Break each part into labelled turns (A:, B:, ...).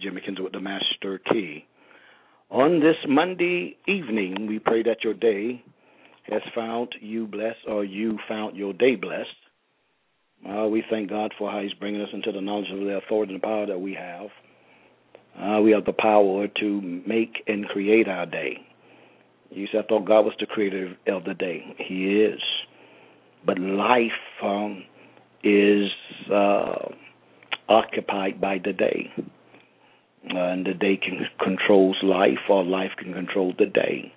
A: Jim McKenzie with the Master Key. On this Monday evening, we pray that your day has found you blessed or you found your day blessed. Uh, we thank God for how He's bringing us into the knowledge of the authority and the power that we have. Uh, we have the power to make and create our day. You said, I thought God was the creator of the day. He is. But life um, is uh, occupied by the day. And the day can controls life, or life can control the day.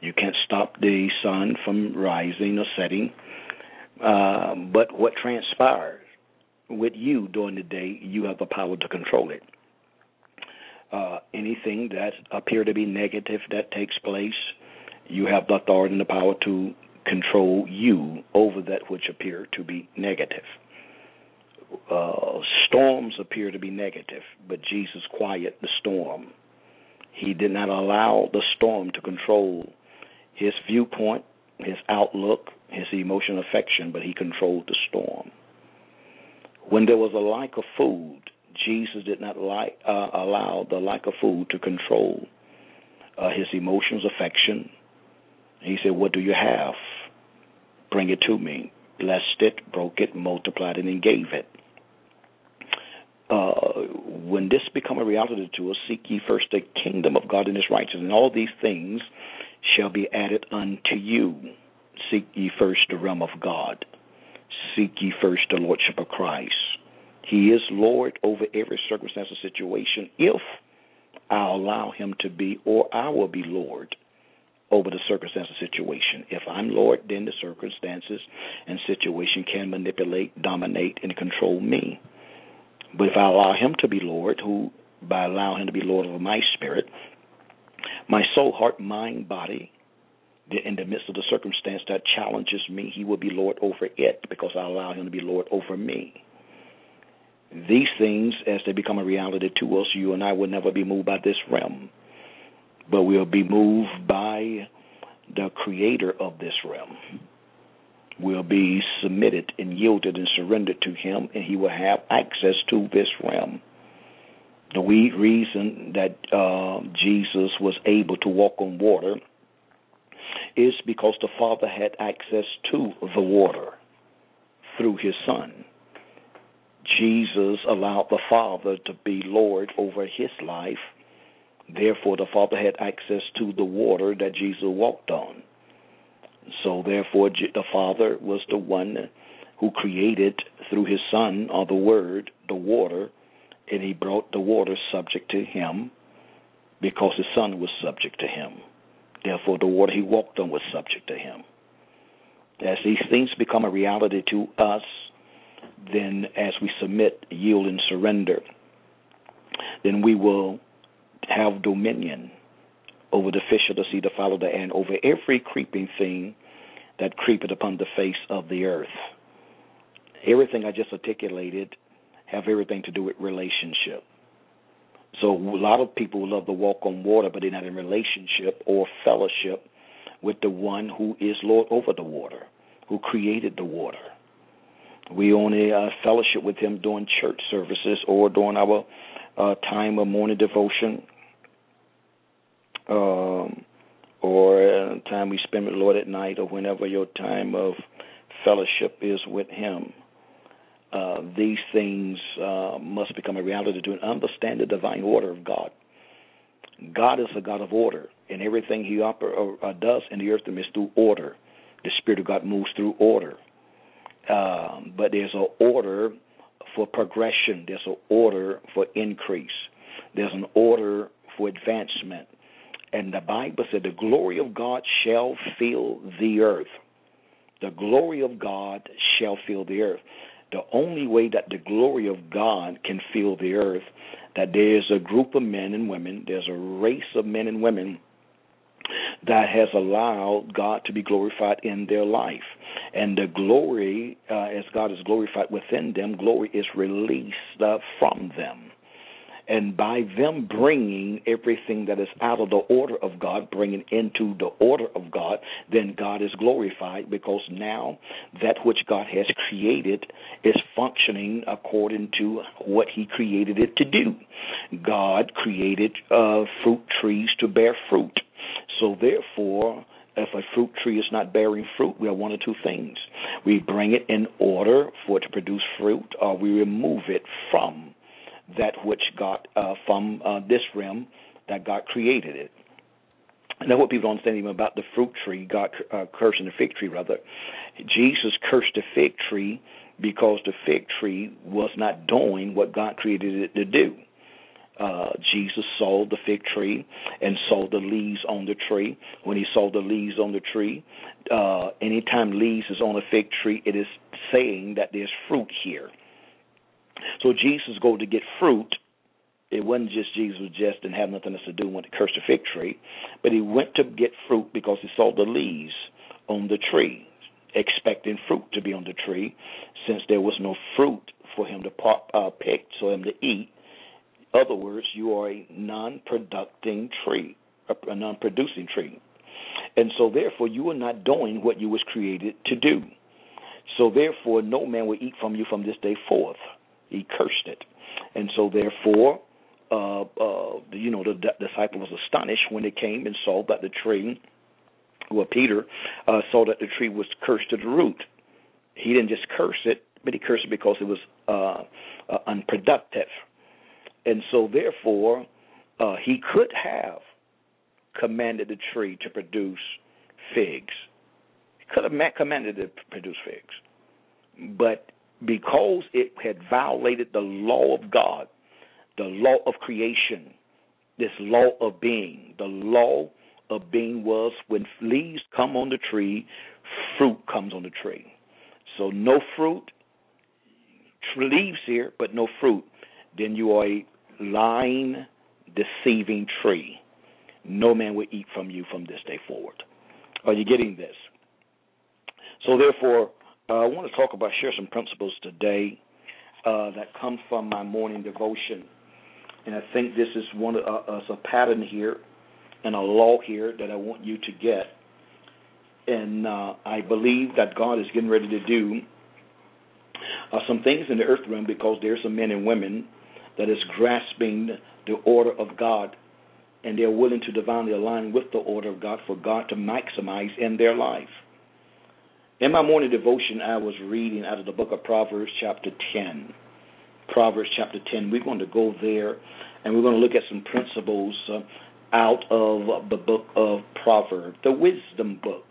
A: You can't stop the sun from rising or setting, uh, but what transpires with you during the day, you have the power to control it. Uh, anything that appear to be negative that takes place, you have the authority and the power to control you over that which appear to be negative uh, storms appear to be negative, but Jesus quieted the storm. He did not allow the storm to control his viewpoint, his outlook, his emotional affection, but he controlled the storm. When there was a lack of food, Jesus did not like, uh, allow the lack of food to control uh, his emotions, affection. He said, What do you have? Bring it to me. Blessed it, broke it, multiplied it, and gave it uh, when this become a reality to us, seek ye first the kingdom of God and his righteousness, and all these things shall be added unto you. Seek ye first the realm of God. Seek ye first the lordship of Christ. He is Lord over every circumstance or situation if I allow him to be, or I will be Lord over the circumstance or situation. If I'm Lord, then the circumstances and situation can manipulate, dominate, and control me. But if I allow Him to be Lord, who by allowing Him to be Lord over my spirit, my soul, heart, mind, body, in the midst of the circumstance that challenges me, He will be Lord over it because I allow Him to be Lord over me. These things, as they become a reality to us, you and I will never be moved by this realm, but we'll be moved by the Creator of this realm will be submitted and yielded and surrendered to him, and he will have access to this realm. The reason that uh, Jesus was able to walk on water is because the Father had access to the water through his Son. Jesus allowed the Father to be Lord over his life. Therefore, the Father had access to the water that Jesus walked on. So therefore, the Father was the one who created through His Son, or the Word, the water, and He brought the water subject to Him because His Son was subject to Him. Therefore, the water He walked on was subject to Him. As these things become a reality to us, then as we submit, yield, and surrender, then we will have dominion over the fish of the sea, the fowl of the and over every creeping thing that creepeth upon the face of the earth. Everything I just articulated have everything to do with relationship. So a lot of people love to walk on water, but they're not in relationship or fellowship with the one who is Lord over the water, who created the water. We only uh, fellowship with Him during church services or during our uh, time of morning devotion um, or time we spend with the Lord at night, or whenever your time of fellowship is with Him. Uh, these things uh, must become a reality to understand the divine order of God. God is a God of order, and everything He oper- uh, does in the earth is through order. The Spirit of God moves through order. Um, but there's an order for progression, there's an order for increase, there's an order for advancement. And the Bible said, The glory of God shall fill the earth. The glory of God shall fill the earth. the only way that the glory of God can fill the earth, that there's a group of men and women, there's a race of men and women that has allowed God to be glorified in their life. And the glory, uh, as God is glorified within them, glory is released uh, from them. And by them bringing everything that is out of the order of God, bringing into the order of God, then God is glorified because now that which God has created is functioning according to what He created it to do. God created uh, fruit trees to bear fruit. So therefore, if a fruit tree is not bearing fruit, we have one of two things. We bring it in order for it to produce fruit, or we remove it from that which got uh, from uh, this realm that God created it. And that's what people don't understand even about the fruit tree, God uh, cursing the fig tree, rather. Jesus cursed the fig tree because the fig tree was not doing what God created it to do. Uh, Jesus saw the fig tree and saw the leaves on the tree. When he saw the leaves on the tree, uh, anytime leaves is on a fig tree, it is saying that there's fruit here. So Jesus go to get fruit. It wasn't just Jesus was just didn't have nothing else to do went to curse the fig tree, but he went to get fruit because he saw the leaves on the tree, expecting fruit to be on the tree, since there was no fruit for him to pop, uh, pick, so him to eat. Other words, you are a non-producing tree, a non-producing tree, and so therefore you are not doing what you was created to do. So therefore, no man will eat from you from this day forth he cursed it. And so therefore, uh, uh, you know, the, disciple was astonished when they came and saw that the tree, well, Peter uh, saw that the tree was cursed to the root. He didn't just curse it, but he cursed it because it was uh, uh, unproductive. And so therefore, uh, he could have commanded the tree to produce figs. He could have commanded it to produce figs. But because it had violated the law of God, the law of creation, this law of being. The law of being was when leaves come on the tree, fruit comes on the tree. So no fruit, leaves here, but no fruit. Then you are a lying, deceiving tree. No man will eat from you from this day forward. Are you getting this? So therefore, uh, I want to talk about share some principles today uh, that come from my morning devotion, and I think this is one of uh, a pattern here and a law here that I want you to get. And uh, I believe that God is getting ready to do uh, some things in the earth realm because there's some men and women that is grasping the order of God and they're willing to divinely align with the order of God for God to maximize in their life. In my morning devotion, I was reading out of the book of Proverbs, chapter 10. Proverbs, chapter 10. We're going to go there and we're going to look at some principles uh, out of the book of Proverbs, the wisdom book.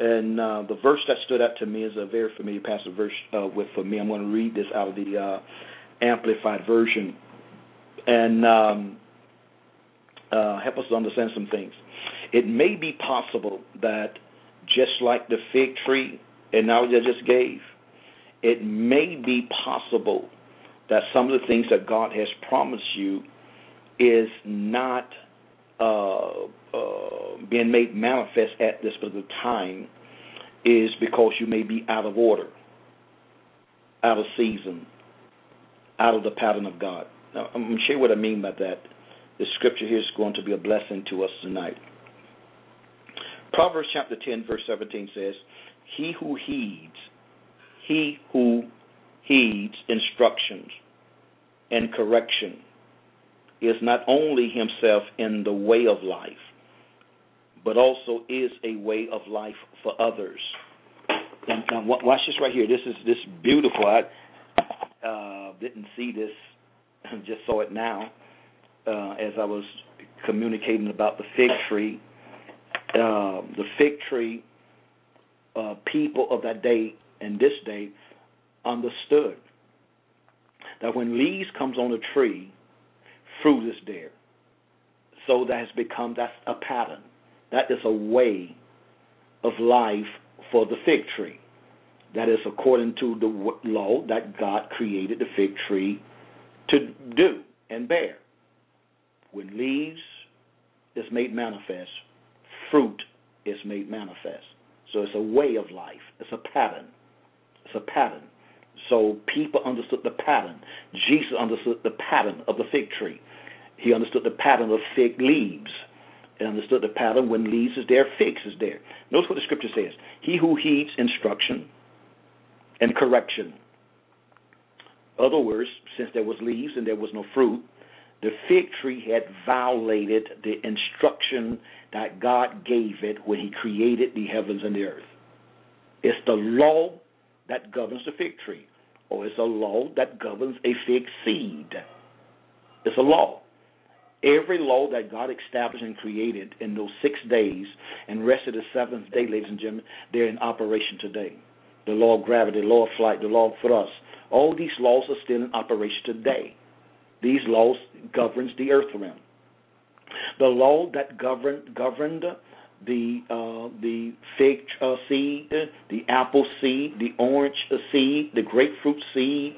A: And uh, the verse that stood out to me is a very familiar passage verse uh, with for me. I'm going to read this out of the uh, amplified version and um, uh, help us to understand some things. It may be possible that just like the fig tree analogy I just gave, it may be possible that some of the things that God has promised you is not uh, uh, being made manifest at this particular time is because you may be out of order, out of season, out of the pattern of God. Now, I'm going to share what I mean by that. The scripture here is going to be a blessing to us tonight. Proverbs chapter 10, verse 17 says, He who heeds, he who heeds instructions and correction is not only himself in the way of life, but also is a way of life for others. And, and watch this right here. This is this beautiful. I uh, didn't see this, just saw it now uh, as I was communicating about the fig tree uh, the fig tree uh, people of that day and this day understood that when leaves comes on a tree, fruit is there. So that has become that's a pattern. That is a way of life for the fig tree. That is according to the law that God created the fig tree to do and bear. When leaves is made manifest, fruit is made manifest. So it's a way of life. It's a pattern. It's a pattern. So people understood the pattern. Jesus understood the pattern of the fig tree. He understood the pattern of fig leaves. He understood the pattern when leaves is there, figs is there. Notice what the scripture says. He who heeds instruction and correction. Other words, since there was leaves and there was no fruit, the fig tree had violated the instruction that God gave it when He created the heavens and the earth. It's the law that governs the fig tree, or it's a law that governs a fig seed. It's a law. Every law that God established and created in those six days and rested the seventh day, ladies and gentlemen, they're in operation today. The law of gravity, the law of flight, the law of thrust. All these laws are still in operation today. These laws governs the earth realm. The law that governed governed the uh, the fig uh, seed, the apple seed, the orange seed, the grapefruit seed,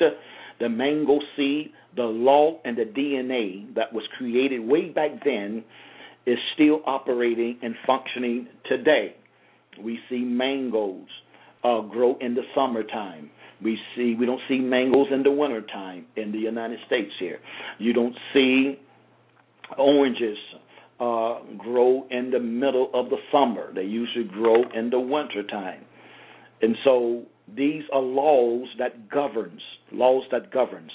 A: the mango seed, the law and the DNA that was created way back then is still operating and functioning today. We see mangoes uh, grow in the summertime. We see we don't see mangoes in the wintertime in the United States here. You don't see oranges uh, grow in the middle of the summer. They usually grow in the wintertime. And so these are laws that governs, laws that governs.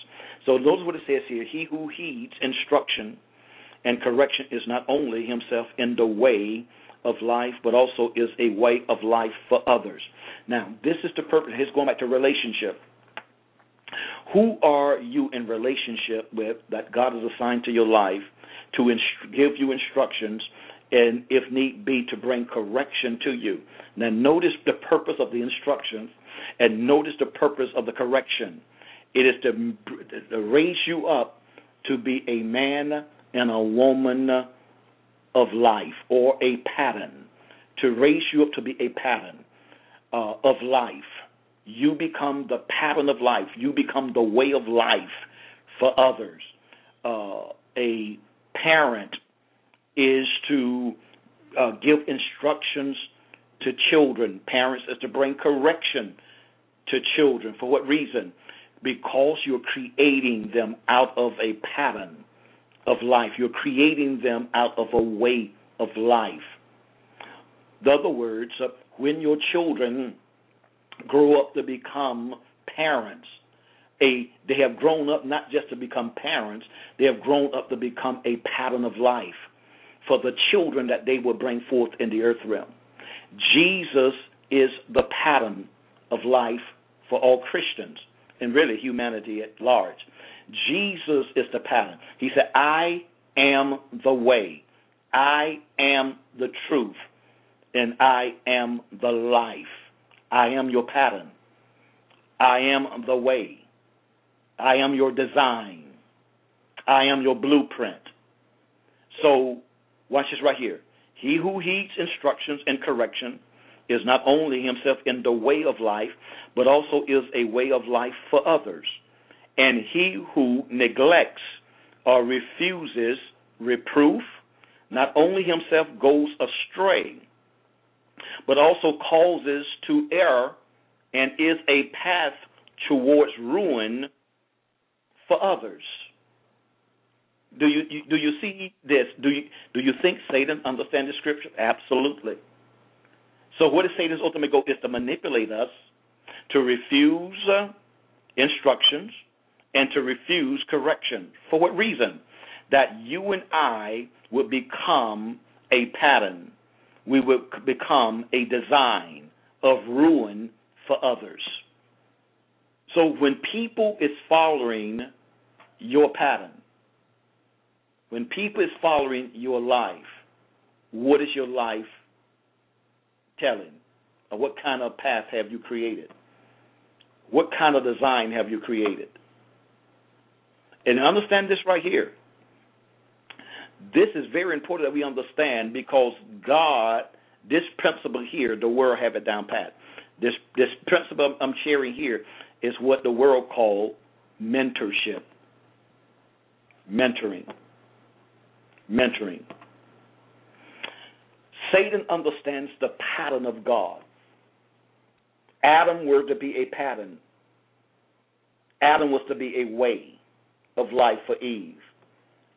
A: So notice what it says here. He who heeds instruction and correction is not only himself in the way of life, but also is a way of life for others. Now, this is the purpose. He's going back to relationship. Who are you in relationship with that God has assigned to your life to inst- give you instructions and, if need be, to bring correction to you? Now, notice the purpose of the instructions and notice the purpose of the correction. It is to, to raise you up to be a man and a woman of life or a pattern, to raise you up to be a pattern uh, of life. You become the pattern of life. You become the way of life for others. Uh, a parent is to uh, give instructions to children. Parents is to bring correction to children. For what reason? Because you're creating them out of a pattern of life. You're creating them out of a way of life. In other words, uh, when your children grow up to become parents, a they have grown up not just to become parents, they have grown up to become a pattern of life for the children that they will bring forth in the earth realm. Jesus is the pattern of life for all Christians and really humanity at large. Jesus is the pattern. He said, I am the way, I am the truth, and I am the life. I am your pattern. I am the way. I am your design. I am your blueprint. So, watch this right here. He who heeds instructions and correction is not only himself in the way of life, but also is a way of life for others. And he who neglects or refuses reproof, not only himself goes astray, but also causes to err and is a path towards ruin for others. Do you, do you see this? Do you do you think Satan understands the scripture? Absolutely. So what is Satan's ultimate goal? Is to manipulate us, to refuse uh, instructions, and to refuse correction. For what reason? That you and I would become a pattern we will become a design of ruin for others. So when people is following your pattern, when people is following your life, what is your life telling? Or what kind of path have you created? What kind of design have you created? And understand this right here. This is very important that we understand because God, this principle here, the world have it down pat. This this principle I'm sharing here is what the world call mentorship. Mentoring. Mentoring. Satan understands the pattern of God. Adam were to be a pattern. Adam was to be a way of life for Eve.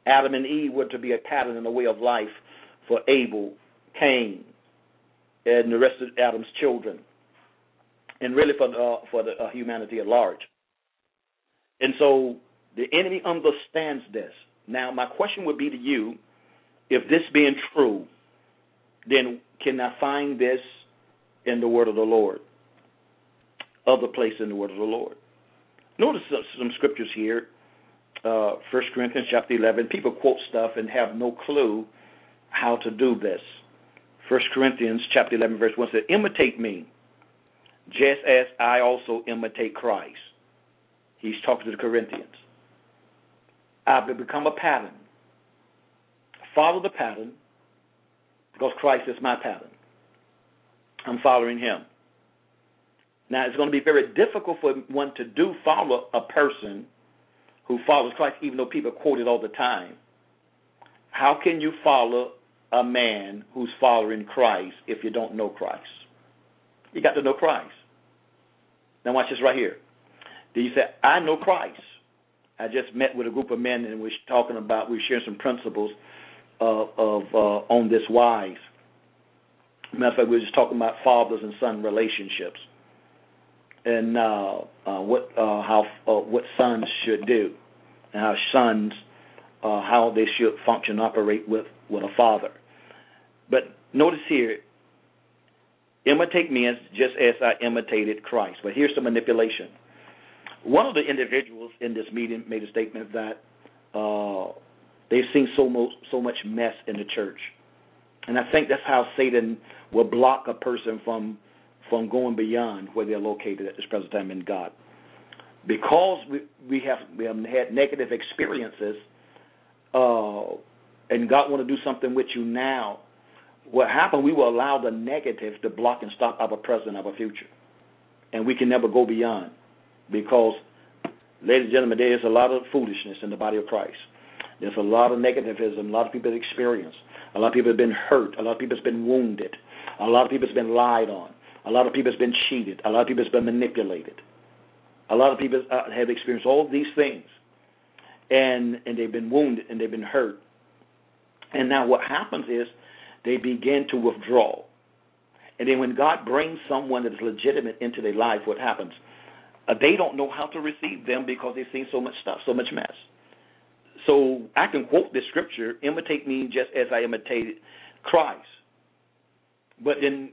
A: Adam and Eve were to be a pattern and a way of life for Abel, Cain, and the rest of Adam's children, and really for uh, for the uh, humanity at large. And so the enemy understands this. Now, my question would be to you: If this being true, then can I find this in the Word of the Lord? Other place in the Word of the Lord. Notice some, scriptures here. Uh, 1 Corinthians chapter 11. People quote stuff and have no clue how to do this. 1 Corinthians chapter 11, verse 1 says, Imitate me, just as I also imitate Christ. He's talking to the Corinthians. I've become a pattern. Follow the pattern because Christ is my pattern. I'm following him. Now, it's going to be very difficult for one to do follow a person who follows Christ, even though people quote it all the time. How can you follow a man who's following Christ if you don't know Christ? You got to know Christ. Now, watch this right here. You say, I know Christ. I just met with a group of men and we're talking about, we're sharing some principles of, of uh, on this wise. Matter of fact, we were just talking about fathers and son relationships and uh, uh, what uh, how uh, what sons should do, and how sons uh, how they should function, operate with with a father. But notice here, imitate me as just as I imitated Christ. But here's the manipulation. One of the individuals in this meeting made a statement that uh, they've seen so much so much mess in the church, and I think that's how Satan will block a person from from going beyond where they're located at this present time in God. Because we we have we have had negative experiences, uh, and God want to do something with you now. What happened? We will allow the negative to block and stop our present, our future, and we can never go beyond. Because, ladies and gentlemen, there is a lot of foolishness in the body of Christ. There's a lot of negativism. A lot of people have experienced. A lot of people have been hurt. A lot of people have been wounded. A lot of people have been lied on. A lot of people have been cheated. A lot of people have been manipulated. A lot of people uh, have experienced all these things, and and they've been wounded and they've been hurt. And now what happens is they begin to withdraw. And then when God brings someone that is legitimate into their life, what happens? Uh, they don't know how to receive them because they've seen so much stuff, so much mess. So I can quote this scripture: "Imitate me, just as I imitated Christ." But then,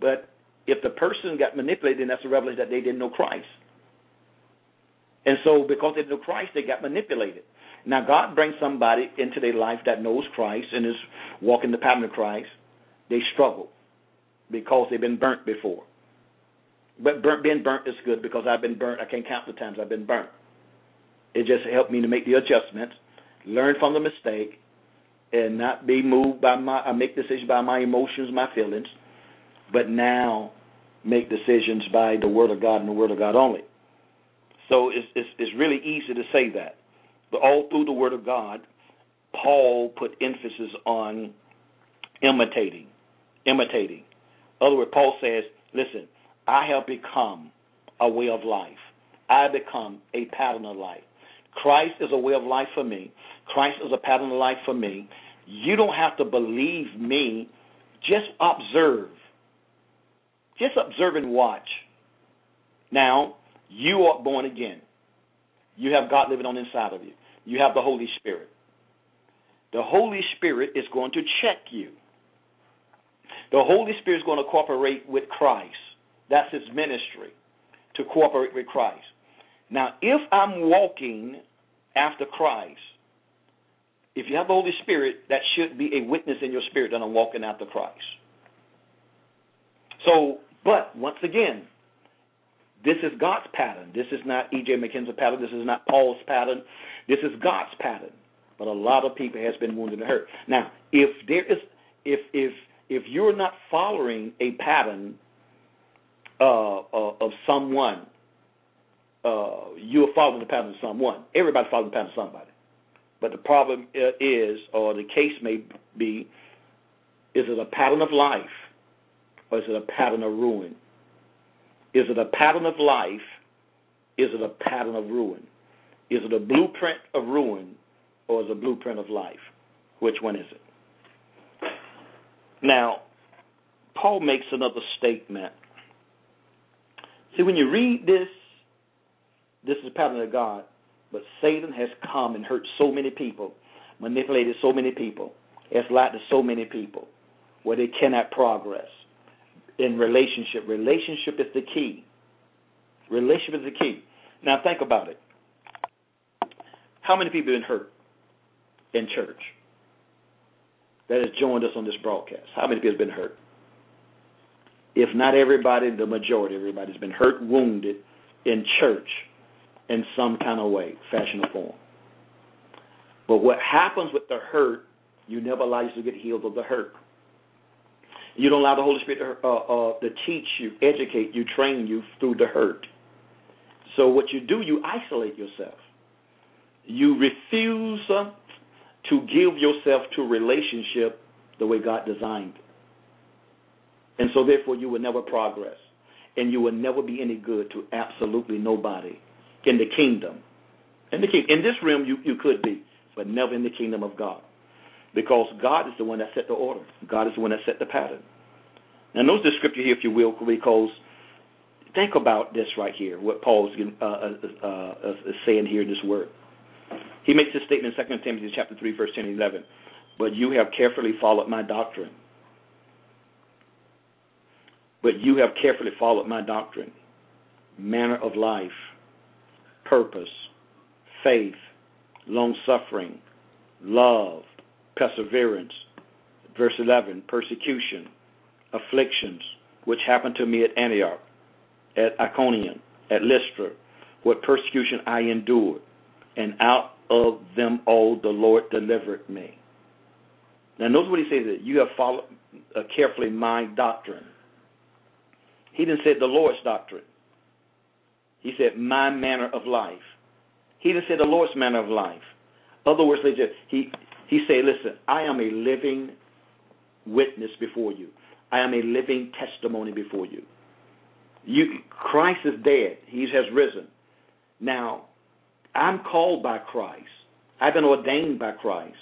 A: but if the person got manipulated, then that's a revelation that they didn't know Christ. And so, because they didn't know Christ, they got manipulated. Now, God brings somebody into their life that knows Christ and is walking the pattern of Christ. They struggle because they've been burnt before. But burnt, being burnt is good because I've been burnt. I can't count the times I've been burnt. It just helped me to make the adjustments, learn from the mistake, and not be moved by my. I make decisions by my emotions, my feelings, but now make decisions by the Word of God and the Word of God only. So it's, it's, it's really easy to say that. But all through the Word of God, Paul put emphasis on imitating. Imitating. In other words, Paul says, listen, I have become a way of life. I become a pattern of life. Christ is a way of life for me. Christ is a pattern of life for me. You don't have to believe me. Just observe. Just observe and watch. Now, you are born again. You have God living on inside of you. You have the Holy Spirit. The Holy Spirit is going to check you. The Holy Spirit is going to cooperate with Christ. That's his ministry, to cooperate with Christ. Now, if I'm walking after Christ, if you have the Holy Spirit, that should be a witness in your spirit that I'm walking after Christ. So, but once again, this is God's pattern. This is not E.J. McKenzie's pattern. This is not Paul's pattern. This is God's pattern. But a lot of people has been wounded and hurt. Now, if there is, if if if you're not following a pattern, uh, uh, of someone, uh, you are following the pattern of someone. Everybody following the pattern of somebody. But the problem uh, is, or the case may be, is it a pattern of life or is it a pattern of ruin? Is it a pattern of life? Is it a pattern of ruin? Is it a blueprint of ruin or is it a blueprint of life? Which one is it? Now, Paul makes another statement. See, when you read this, this is a pattern of God, but Satan has come and hurt so many people, manipulated so many people, has lied to so many people where they cannot progress in relationship. Relationship is the key. Relationship is the key. Now think about it. How many people have been hurt in church that has joined us on this broadcast? How many people have been hurt? If not everybody, the majority, everybody's been hurt, wounded in church in some kind of way, fashion, or form. But what happens with the hurt, you never allow you to get healed of the hurt. You don't allow the Holy Spirit to, uh, uh, to teach you, educate you, train you through the hurt. So what you do, you isolate yourself. You refuse to give yourself to relationship the way God designed. And so therefore you will never progress. And you will never be any good to absolutely nobody in the kingdom. In the kingdom. In this realm you, you could be, but never in the kingdom of God. Because God is the one that set the order. God is the one that set the pattern. Now notice the scripture here, if you will, because think about this right here, what Paul is uh, uh, uh, saying here in this word. He makes this statement in 2 Timothy chapter 3, verse 10 and 11. But you have carefully followed my doctrine. But you have carefully followed my doctrine, manner of life, purpose, faith, long suffering, love, perseverance. Verse 11, persecution, afflictions, which happened to me at Antioch, at Iconium, at Lystra, what persecution I endured, and out of them all the Lord delivered me. Now, notice what he says that you have followed uh, carefully my doctrine. He didn't say the Lord's doctrine. He said my manner of life. He didn't say the Lord's manner of life. Other words, he he said, "Listen, I am a living witness before you. I am a living testimony before you. You Christ is dead. He has risen. Now, I'm called by Christ. I've been ordained by Christ.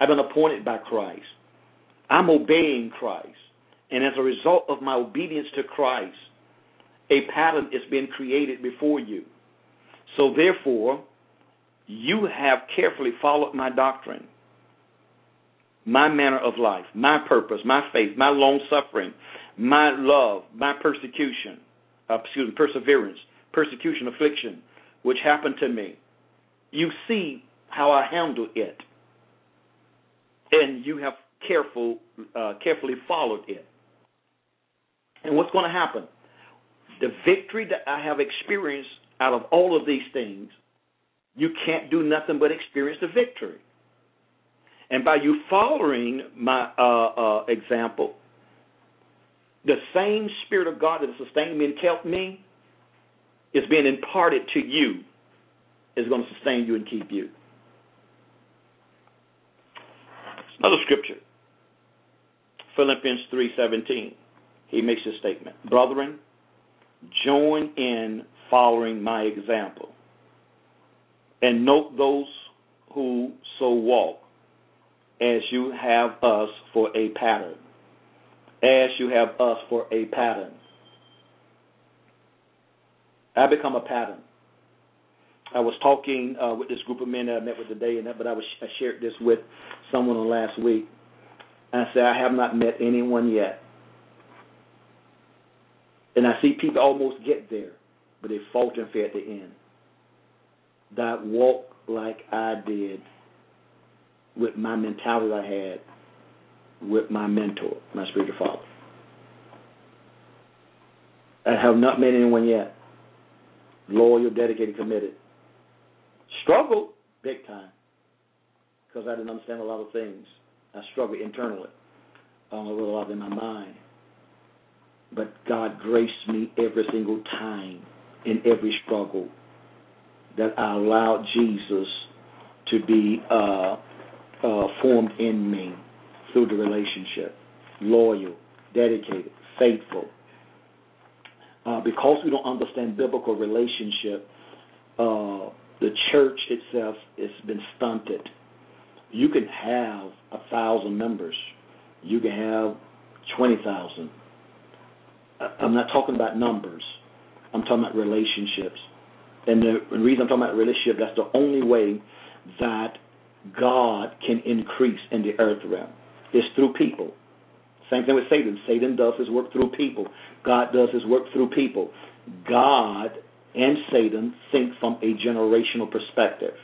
A: I've been appointed by Christ. I'm obeying Christ. And as a result of my obedience to Christ, a pattern is being created before you. So therefore, you have carefully followed my doctrine, my manner of life, my purpose, my faith, my long suffering, my love, my persecution, uh, excuse me, perseverance, persecution, affliction, which happened to me. You see how I handle it, and you have careful, uh, carefully followed it. And what's going to happen? The victory that I have experienced out of all of these things, you can't do nothing but experience the victory. And by you following my uh, uh, example, the same Spirit of God that sustained me and kept me is being imparted to you, is going to sustain you and keep you. Another scripture, Philippians 3:17. He makes this statement, "Brethren, join in following my example, and note those who so walk, as you have us for a pattern." as you have us for a pattern. I become a pattern. I was talking uh, with this group of men that I met with today, and that, but I, was, I shared this with someone last week. I said I have not met anyone yet, and I see people almost get there, but they falter and fail at the end. That walk like I did with my mentality I had with my mentor, my spiritual father. I have not met anyone yet. Loyal, dedicated, committed. Struggled big time because I didn't understand a lot of things. I struggled internally, um, a lot in my mind. But God graced me every single time in every struggle that I allowed Jesus to be uh, uh, formed in me through the relationship. Loyal, dedicated, faithful. Uh, because we don't understand biblical relationship, uh, the church itself has been stunted. You can have a thousand members. You can have twenty thousand. I'm not talking about numbers. I'm talking about relationships. And the, reason I'm talking about relationship, that's the only way that God can increase in the earth realm. Is through people. Same thing with Satan. Satan does his work through people. God does his work through people. God and Satan think from a generational perspective.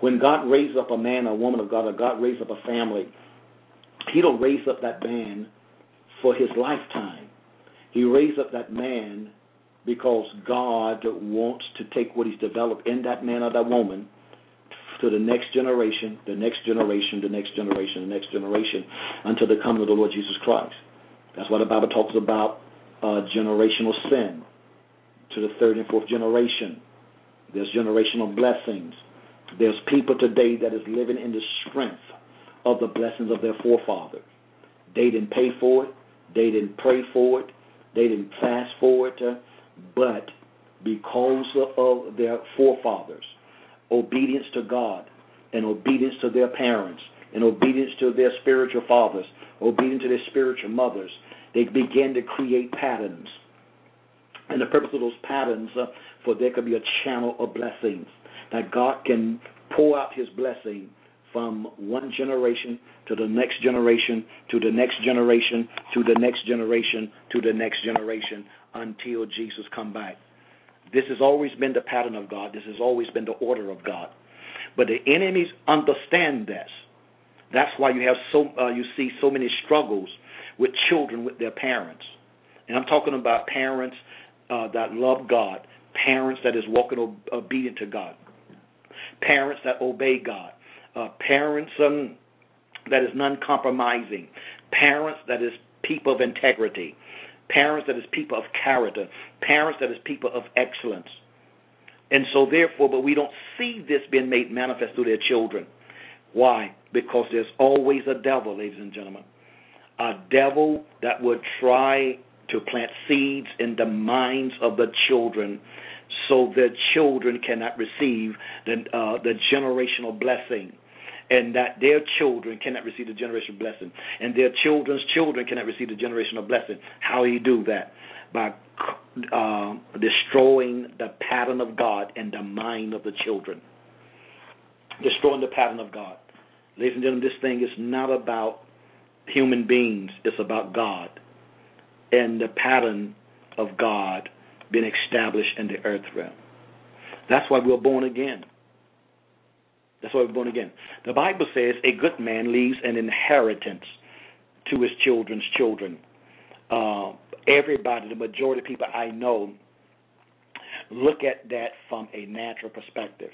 A: When God raises up a man, a woman of God, or God raises up a family, He don't raise up that man for his lifetime. He raised up that man because God wants to take what He's developed in that man or that woman to the next generation, the next generation, the next generation, the next generation, until the coming of the Lord Jesus Christ. That's why the Bible talks about uh, generational sin to the third and fourth generation. There's generational blessings. There's people today that is living in the strength of the blessings of their forefathers. They didn't pay for it. They didn't pray for it. They didn't fast forward. Uh, but because of their forefathers, obedience to God and obedience to their parents and obedience to their spiritual fathers, obedience to their spiritual mothers, they began to create patterns. And the purpose of those patterns, uh, for there could be a channel of blessings, that God can pour out his blessing from one generation to the next generation to the next generation to the next generation to the next generation until Jesus come back. This has always been the pattern of God. This has always been the order of God. But the enemies understand this. That's why you have so uh, you see so many struggles with children with their parents. And I'm talking about parents uh, that love God, parents that is walking obedient to God, parents that obey God, uh, parents um, that is non-compromising, parents that is people of integrity, parents that is people of character, parents that is people of excellence. And so, therefore, but we don't see this being made manifest through their children. Why? Because there's always a devil, ladies and gentlemen. A devil that would try to plant seeds in the minds of the children so their children cannot receive the, uh, the generational blessing and that their children cannot receive the generational blessing, and their children's children cannot receive the generational blessing. How he do that? By uh, destroying the pattern of God in the mind of the children. Destroying the pattern of God. Ladies and gentlemen, this thing is not about human beings, it's about God and the pattern of God being established in the earth realm. That's why we're born again. That's why we're born again. The Bible says a good man leaves an inheritance to his children's children. Uh, everybody, the majority of people I know, look at that from a natural perspective.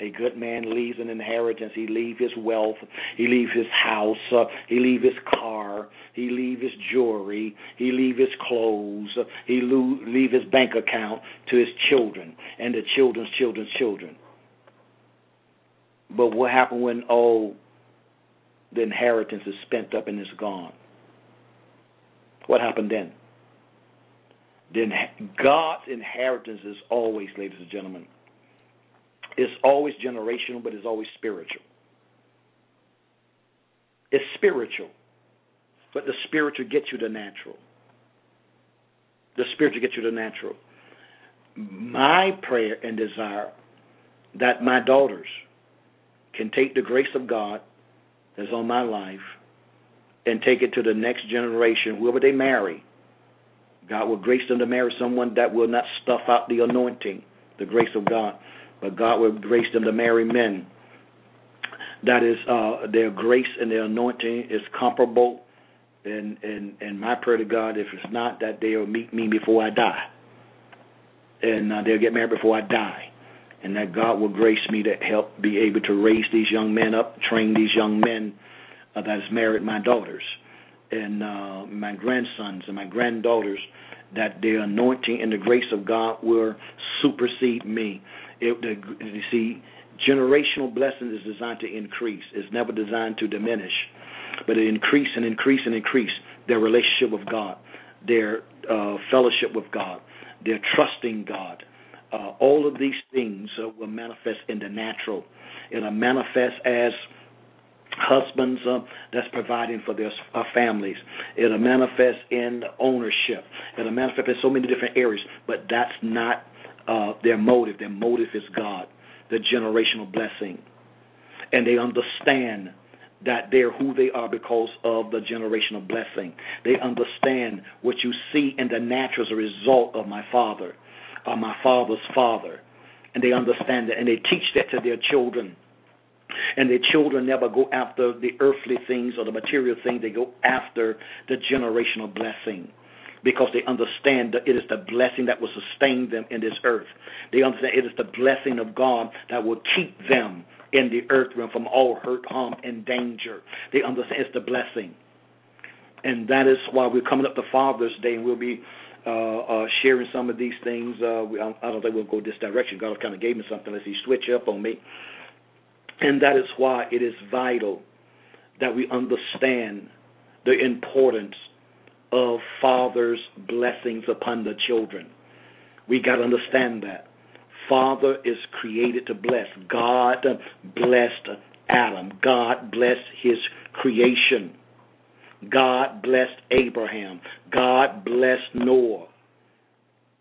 A: A good man leaves an inheritance. He leaves his wealth. He leaves his house. Uh, he leaves his car. He leaves his jewelry. He leaves his clothes. He lo- leave his bank account to his children and the children's children's children. But what happened when all the inheritance is spent up and is gone? What happened then? Then God's inheritance is always, ladies and gentlemen, it's always generational, but it's always spiritual. It's spiritual, but the spiritual gets you the natural. The spiritual gets you the natural. My prayer and desire that my daughters can take the grace of God that's on my life and take it to the next generation, whoever they marry. God will grace them to marry someone that will not stuff out the anointing, the grace of God, but God will grace them to marry men. That is, uh, their grace and their anointing is comparable. And, and and my prayer to God, if it's not, that they'll meet me before I die, and uh, they'll get married before I die and that God will grace me to help be able to raise these young men up, train these young men uh, that has married my daughters, and uh, my grandsons and my granddaughters that the anointing and the grace of God will supersede me. It, the, you see, generational blessing is designed to increase. It's never designed to diminish, but it increase and increase and increase their relationship with God, their uh, fellowship with God, their trusting God. Uh, all of these things uh, will manifest in the natural. It'll manifest as husbands uh, that's providing for their uh, families. It'll manifest in ownership. It'll manifest in so many different areas, but that's not uh, their motive. Their motive is God, the generational blessing. And they understand that they're who they are because of the generational blessing. They understand what you see in the natural as a result of my father, or my father's father. And they understand that, and they teach that to their children and their children never go after the earthly things or the material things, they go after the generational blessing because they understand that it is the blessing that will sustain them in this earth. They understand it is the blessing of God that will keep them in the earth realm from all hurt, harm, and danger. They understand it's the blessing. And that is why we're coming up to Father's Day, and we'll be uh, uh, sharing some of these things. Uh, we, I don't think we'll go this direction. God kind of gave me something. Let's see, switch up on me. And that is why it is vital that we understand the importance of fathers' blessings upon the children. We got to understand that. Father is created to bless. God blessed Adam. God blessed his creation. God blessed Abraham. God blessed Noah.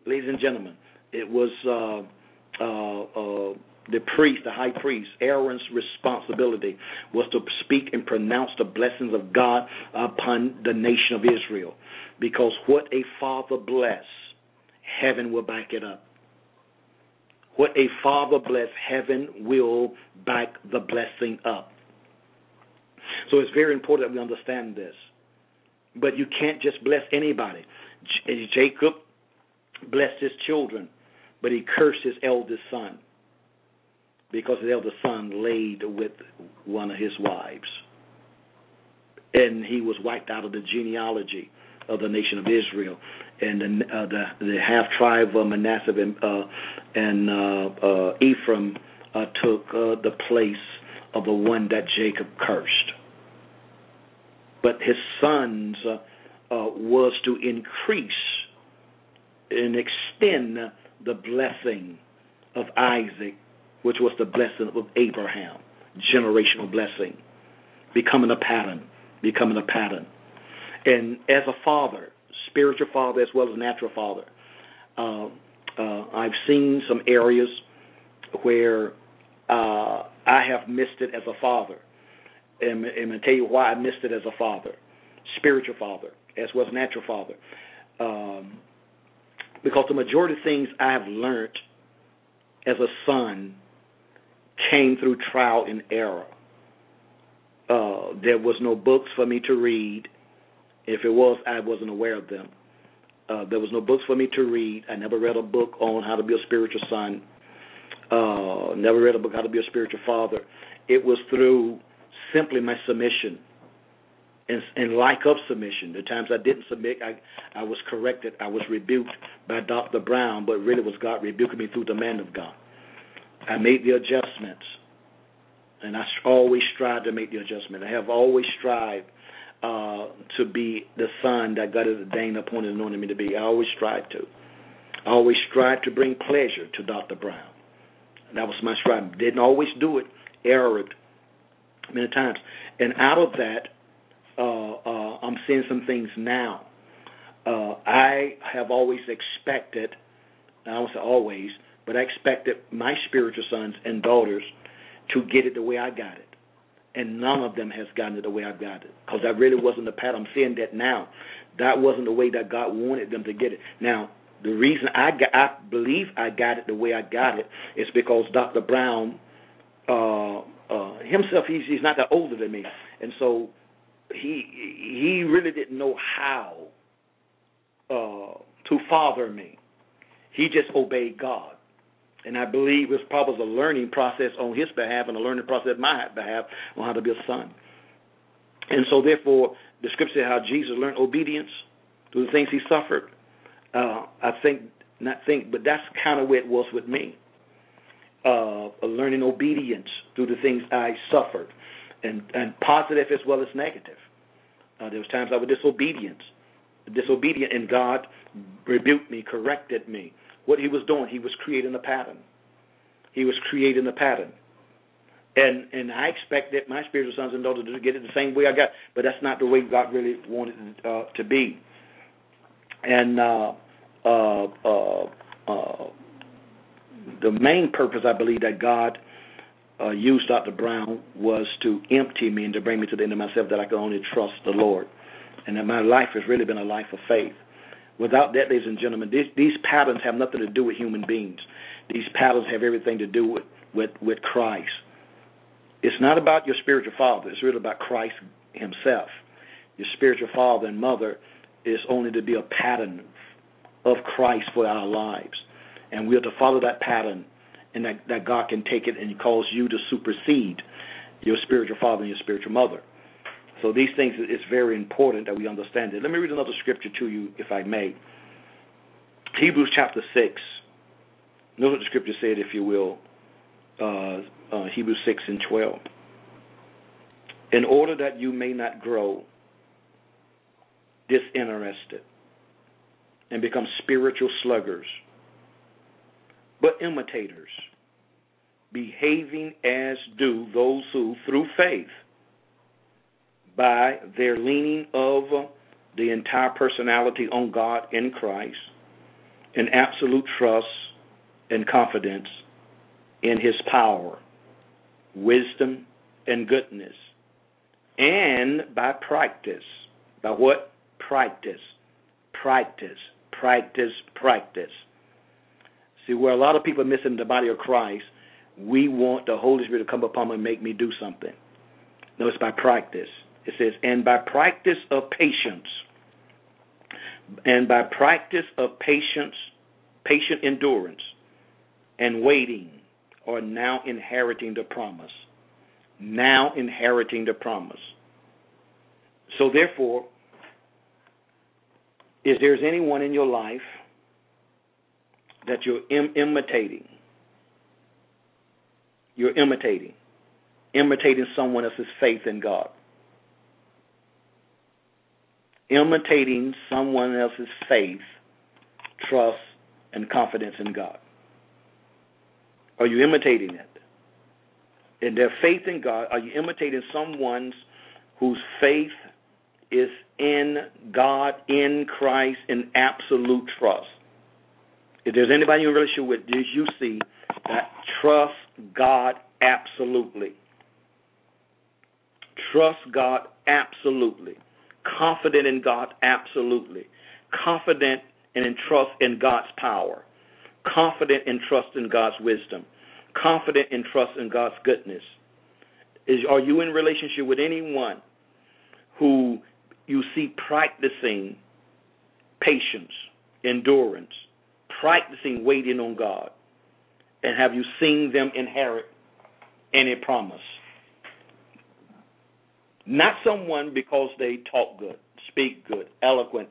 A: Ladies and gentlemen, it was uh, uh, uh, the priest, the high priest, Aaron's responsibility was to speak and pronounce the blessings of God upon the nation of Israel. Because what a father bless, heaven will back it up. What a father bless, heaven will back the blessing up. So it's very important that we understand this. But you can't just bless anybody. Jacob blessed his children, but he cursed his eldest son because the eldest son laid with one of his wives. And he was wiped out of the genealogy of the nation of Israel. And the uh, the, the half tribe of Manasseh and, uh, and uh, uh, Ephraim uh, took uh, the place of the one that Jacob cursed. But his sons uh, uh, was to increase and extend the blessing of Isaac which was the blessing of Abraham, generational blessing, becoming a pattern, becoming a pattern. And as a father, spiritual father as well as natural father, uh, uh, I've seen some areas where uh, I have missed it as a father. And, I'll tell you why I missed it as a father, spiritual father, as well as natural father. Um, because the majority of things I have learned as a son came through trial and error. Uh, there was no books for me to read. If it was, I wasn't aware of them. Uh, there was no books for me to read. I never read a book on how to be a spiritual son. Uh, never read a book how to be a spiritual father. It was through simply my submission and, and lack of submission. The times I didn't submit, I I was corrected. I was rebuked by Dr. Brown, but really was God rebuking me through the man of God. I made the adjustments, and I always strive to make the adjustment. I have always strived uh, to be the son that God has ordained, appointed, anointed me to be. I always strive to. I always strive to bring pleasure to Dr. Brown. That was my strive. Didn't always do it. Erred many times. And out of that, uh, uh, I'm seeing some things now. Uh, I have always expected, I don't say always, but I expected my spiritual sons and daughters to get it the way I got it. And none of them has gotten it the way I got it. Because that really wasn't the path. I'm seeing that now. That wasn't the way that God wanted them to get it. Now, the reason I got, I believe I got it the way I got it is because Dr. Brown uh, himself, he's he's not that older than me, and so he he really didn't know how uh, to father me. He just obeyed God. And I believe it was probably a learning process on his behalf and a learning process on my behalf on how to be a son. And so, therefore, the scripture how Jesus learned obedience through the things he suffered. Uh, I think, not think, but that's kind of where it was with me. Uh, learning obedience through the things I suffered, and and positive as well as negative. Uh, there was times I was disobedient, disobedient, and God rebuked me, corrected me. What He was doing, He was creating a pattern. He was creating a pattern. And and I expected my spiritual sons and daughters to get it the same way I got, but that's not the way God really wanted it uh, to be. And uh, uh, uh, uh, the main purpose, I believe, that God uh, used Dr. Brown was to empty me and to bring me to the end of myself that I could only trust the Lord. And that my life has really been a life of faith. Without that, ladies and gentlemen, these, these patterns have nothing to do with human beings. These patterns have everything to do with, with, with Christ. It's not about your spiritual father, it's really about Christ himself. Your spiritual father and mother is only to be a pattern of Christ for our lives. And we are to follow that pattern and that, that God can take it and cause you to supersede your spiritual father and your spiritual mother. So these things, it's very important that we understand it. Let me read another scripture to you, if I may. Hebrews chapter 6. Notice what the scripture said, if you will. Uh, uh, Hebrews 6 and 12. In order that you may not grow disinterested and become spiritual sluggards, but imitators, behaving as do those who, through faith, by their leaning of the entire personality on God in Christ, in absolute trust and confidence in His power, wisdom, and goodness, and by practice. By what? Practice. Practice. Practice. Practice. See, where a lot of people are missing the body of Christ, we want the Holy Spirit to come upon me and make me do something. No, it's by practice. It says, and by practice of patience, and by practice of patience, patient endurance, and waiting, are now inheriting the promise. Now inheriting the promise. So, therefore, is there's anyone in your life that you're Im- imitating? You're imitating, imitating someone else's faith in God imitating someone else's faith, trust, and confidence in God? Are you imitating it? In their faith in God, are you imitating someone's whose faith is in God, in Christ, in absolute trust? If there's anybody you're relationship with, did you see that trust God absolutely? Trust God absolutely confident in God absolutely, confident and in trust in God's power, confident and trust in God's wisdom, confident and trust in God's goodness. Is are you in relationship with anyone who you see practicing patience, endurance, practicing waiting on God? And have you seen them inherit any promise? Not someone because they talk good, speak good, eloquent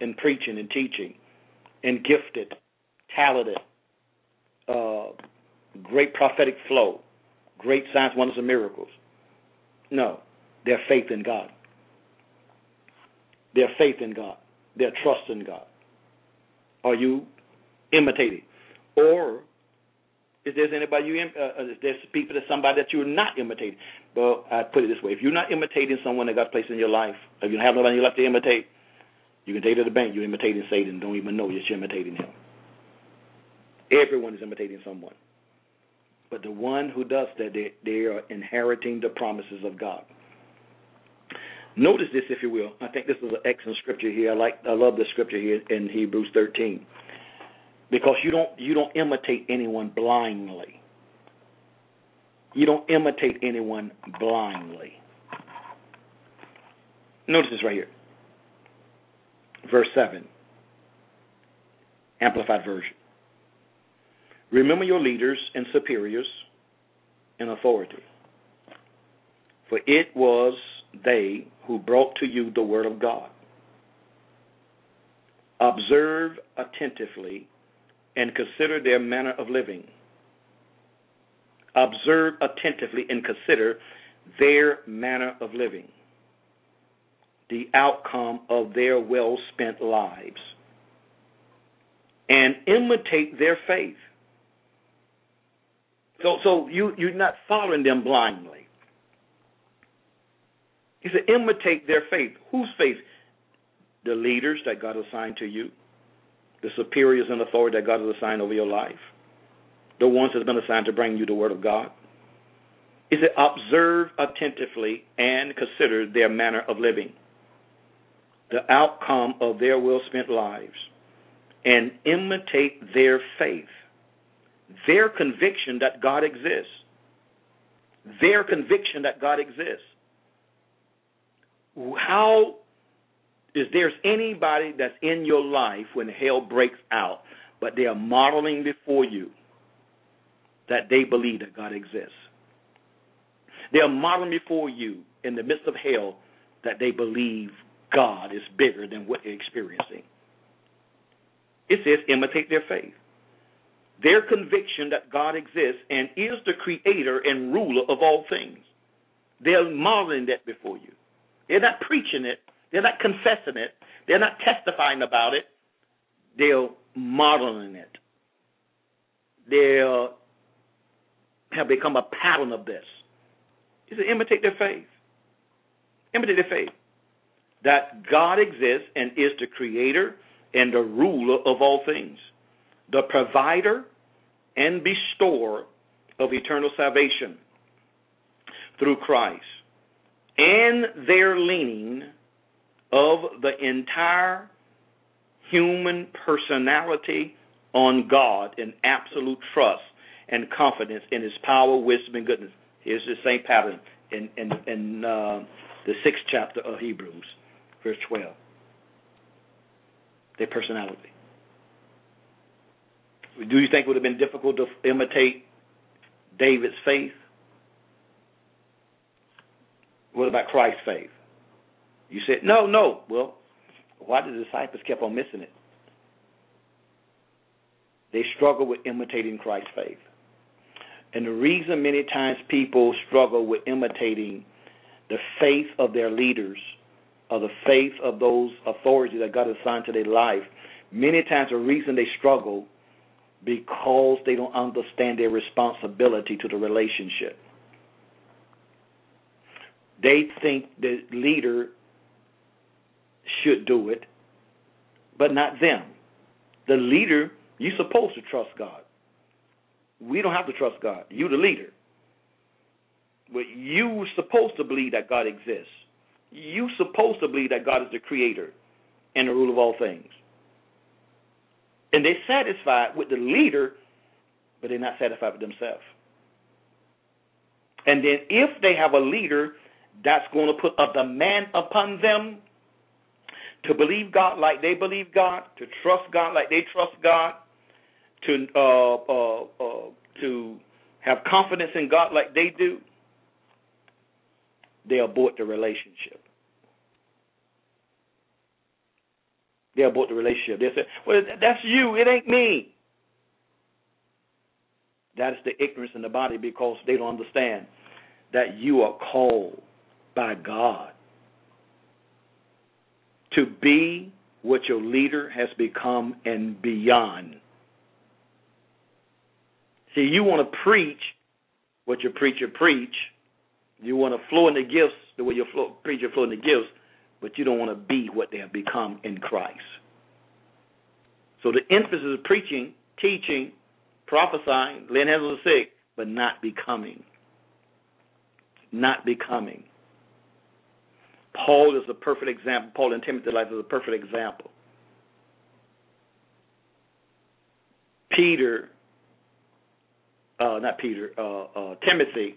A: in preaching and teaching, and gifted, talented, uh, great prophetic flow, great signs, wonders, and miracles. No, their faith in God. Their faith in God. Their trust in God. Are you imitating? Or is there anybody you, uh, if there's people, that somebody that you're not imitating. Well, I put it this way: if you're not imitating someone that got placed in your life, if you don't have nobody like to imitate, you can take it to the bank. You're imitating Satan. Don't even know you're imitating him. Everyone is imitating someone, but the one who does that, they, they are inheriting the promises of God. Notice this, if you will. I think this is an excellent scripture here. I like, I love the scripture here in Hebrews 13 because you don't you don't imitate anyone blindly. You don't imitate anyone blindly. Notice this right here. Verse 7. Amplified version. Remember your leaders and superiors in authority. For it was they who brought to you the word of God. Observe attentively and consider their manner of living. Observe attentively and consider their manner of living, the outcome of their well spent lives, and imitate their faith. So, so you, you're not following them blindly. He said, imitate their faith. Whose faith? The leaders that God assigned to you, the superiors and authority that God has assigned over your life, the ones that's been assigned to bring you the Word of God. He said, observe attentively and consider their manner of living, the outcome of their well spent lives, and imitate their faith, their conviction that God exists. Their conviction that God exists. How is there's anybody that's in your life when hell breaks out, but they are modeling before you that they believe that God exists? They are modeling before you in the midst of hell that they believe God is bigger than what they're experiencing. It says, imitate their faith. Their conviction that God exists and is the creator and ruler of all things. They're modeling that before you. They're not preaching it, they're not confessing it, they're not testifying about it, they're modeling it. They have become a pattern of this. He said, imitate their faith. Imitate their faith. That God exists and is the creator and the ruler of all things, the provider and bestower of eternal salvation through Christ, and their leaning of the entire human personality on God in absolute trust and confidence in His power, wisdom, and goodness. Here's the same pattern in in, in uh, the sixth chapter of Hebrews, verse twelve. Their personality. Do you think it would have been difficult to imitate David's faith? What about Christ's faith? You said no, no. Well, why the disciples kept on missing it? They struggle with imitating Christ's faith. And the reason many times people struggle with imitating the faith of their leaders or the faith of those authorities that God assigned to their life, many times the reason they struggle because they don't understand their responsibility to the relationship. They think the leader should do it, but not them. The leader, you're supposed to trust God. We don't have to trust God. You the leader. But you supposed to believe that God exists. You supposed to believe that God is the creator and the ruler of all things. And they're satisfied with the leader, but they're not satisfied with themselves. And then if they have a leader that's going to put a demand upon them to believe God like they believe God, to trust God like they trust God, to uh, uh, uh, to have confidence in God like they do, they abort the relationship. They abort the relationship. They say, "Well, that's you. It ain't me." That is the ignorance in the body because they don't understand that you are called by God to be what your leader has become and beyond. See, you want to preach what your preacher preach. You want to flow in the gifts the way your flow, preacher flow in the gifts, but you don't want to be what they have become in Christ. So the emphasis is preaching, teaching, prophesying, laying hands on the sick, but not becoming. Not becoming. Paul is a perfect example. Paul and Timothy's life is a perfect example. Peter uh, not Peter, uh, uh, Timothy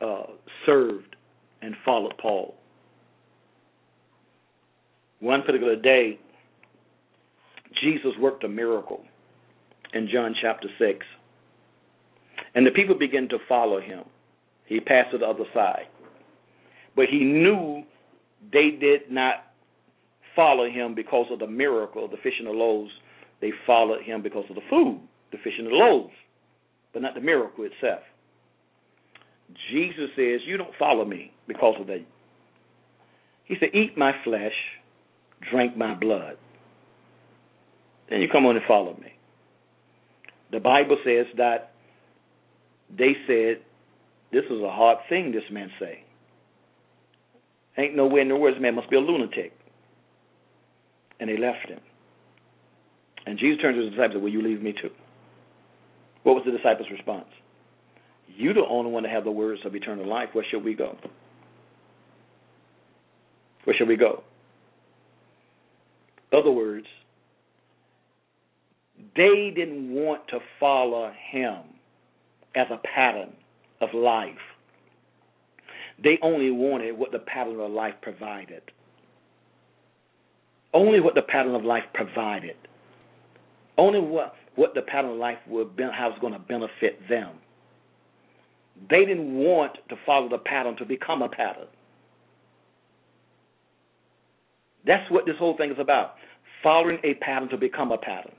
A: uh, served and followed Paul. One particular day, Jesus worked a miracle in John chapter 6. And the people began to follow him. He passed to the other side. But he knew they did not follow him because of the miracle, of the fish and the loaves. They followed him because of the food, the fish and the loaves, but not the miracle itself. Jesus says, You don't follow me because of that. He said, Eat my flesh, drink my blood. Then you come on and follow me. The Bible says that they said, This is a hard thing this man say. Ain't no way in the world this man must be a lunatic. And they left him. And Jesus turned to his disciples and said, Will you leave me too? What was the disciples' response? You the only one to have the words of eternal life. Where shall we go? Where shall we go? Other words, they didn't want to follow him as a pattern of life. They only wanted what the pattern of life provided. Only what the pattern of life provided. Only what, what the pattern of life would be, how it's going to benefit them. They didn't want to follow the pattern to become a pattern. That's what this whole thing is about. Following a pattern to become a pattern.